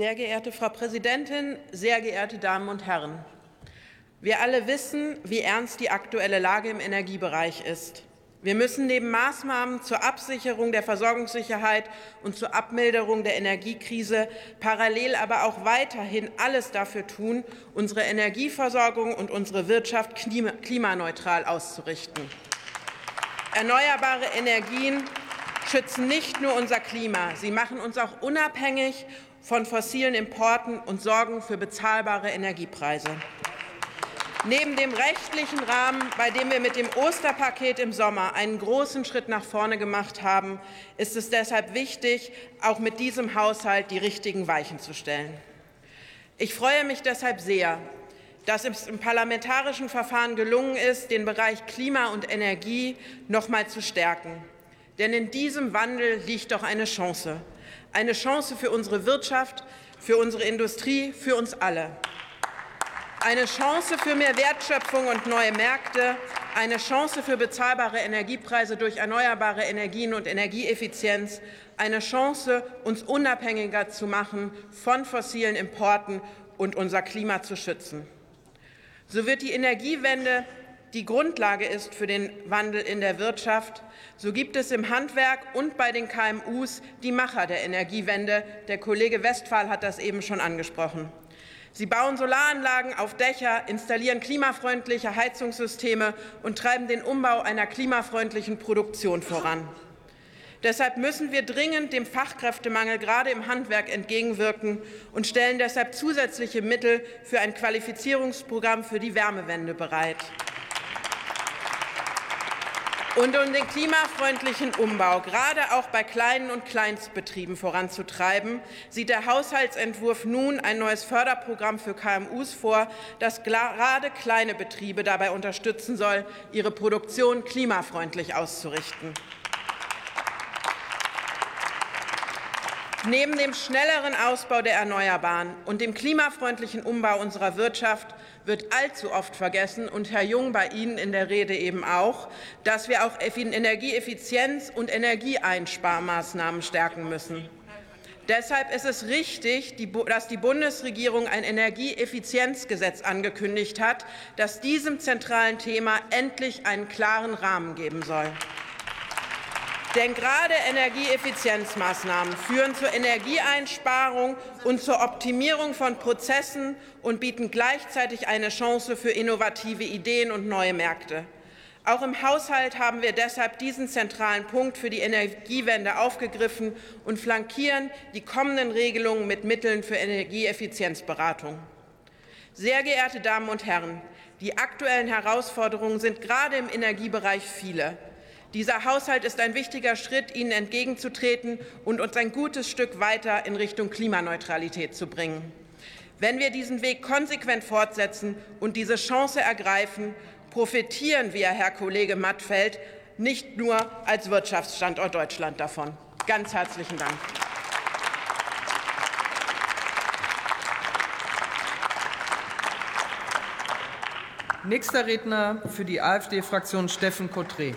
Sehr geehrte Frau Präsidentin, sehr geehrte Damen und Herren! Wir alle wissen, wie ernst die aktuelle Lage im Energiebereich ist. Wir müssen neben Maßnahmen zur Absicherung der Versorgungssicherheit und zur Abmilderung der Energiekrise parallel aber auch weiterhin alles dafür tun, unsere Energieversorgung und unsere Wirtschaft klimaneutral auszurichten. Erneuerbare Energien schützen nicht nur unser Klima, sie machen uns auch unabhängig von fossilen Importen und sorgen für bezahlbare Energiepreise. Neben dem rechtlichen Rahmen, bei dem wir mit dem Osterpaket im Sommer einen großen Schritt nach vorne gemacht haben, ist es deshalb wichtig, auch mit diesem Haushalt die richtigen Weichen zu stellen. Ich freue mich deshalb sehr, dass es im parlamentarischen Verfahren gelungen ist, den Bereich Klima und Energie noch mal zu stärken. Denn in diesem Wandel liegt doch eine Chance. Eine Chance für unsere Wirtschaft, für unsere Industrie, für uns alle. Eine Chance für mehr Wertschöpfung und neue Märkte, eine Chance für bezahlbare Energiepreise durch erneuerbare Energien und Energieeffizienz, eine Chance, uns unabhängiger zu machen von fossilen Importen und unser Klima zu schützen. So wird die Energiewende die Grundlage ist für den Wandel in der Wirtschaft, so gibt es im Handwerk und bei den KMUs die Macher der Energiewende. Der Kollege Westphal hat das eben schon angesprochen. Sie bauen Solaranlagen auf Dächer, installieren klimafreundliche Heizungssysteme und treiben den Umbau einer klimafreundlichen Produktion voran. Deshalb müssen wir dringend dem Fachkräftemangel gerade im Handwerk entgegenwirken und stellen deshalb zusätzliche Mittel für ein Qualifizierungsprogramm für die Wärmewende bereit. Und um den klimafreundlichen Umbau gerade auch bei kleinen und Kleinstbetrieben voranzutreiben, sieht der Haushaltsentwurf nun ein neues Förderprogramm für KMUs vor, das gerade kleine Betriebe dabei unterstützen soll, ihre Produktion klimafreundlich auszurichten. Neben dem schnelleren Ausbau der Erneuerbaren und dem klimafreundlichen Umbau unserer Wirtschaft wird allzu oft vergessen, und Herr Jung bei Ihnen in der Rede eben auch, dass wir auch Energieeffizienz und Energieeinsparmaßnahmen stärken müssen. Deshalb ist es richtig, dass die Bundesregierung ein Energieeffizienzgesetz angekündigt hat, das diesem zentralen Thema endlich einen klaren Rahmen geben soll. Denn gerade Energieeffizienzmaßnahmen führen zur Energieeinsparung und zur Optimierung von Prozessen und bieten gleichzeitig eine Chance für innovative Ideen und neue Märkte. Auch im Haushalt haben wir deshalb diesen zentralen Punkt für die Energiewende aufgegriffen und flankieren die kommenden Regelungen mit Mitteln für Energieeffizienzberatung. Sehr geehrte Damen und Herren, die aktuellen Herausforderungen sind gerade im Energiebereich viele. Dieser Haushalt ist ein wichtiger Schritt, Ihnen entgegenzutreten und uns ein gutes Stück weiter in Richtung Klimaneutralität zu bringen. Wenn wir diesen Weg konsequent fortsetzen und diese Chance ergreifen, profitieren wir, Herr Kollege Mattfeld, nicht nur als Wirtschaftsstandort Deutschland davon. Ganz herzlichen Dank. Nächster Redner für die AfD-Fraktion Steffen Cotret.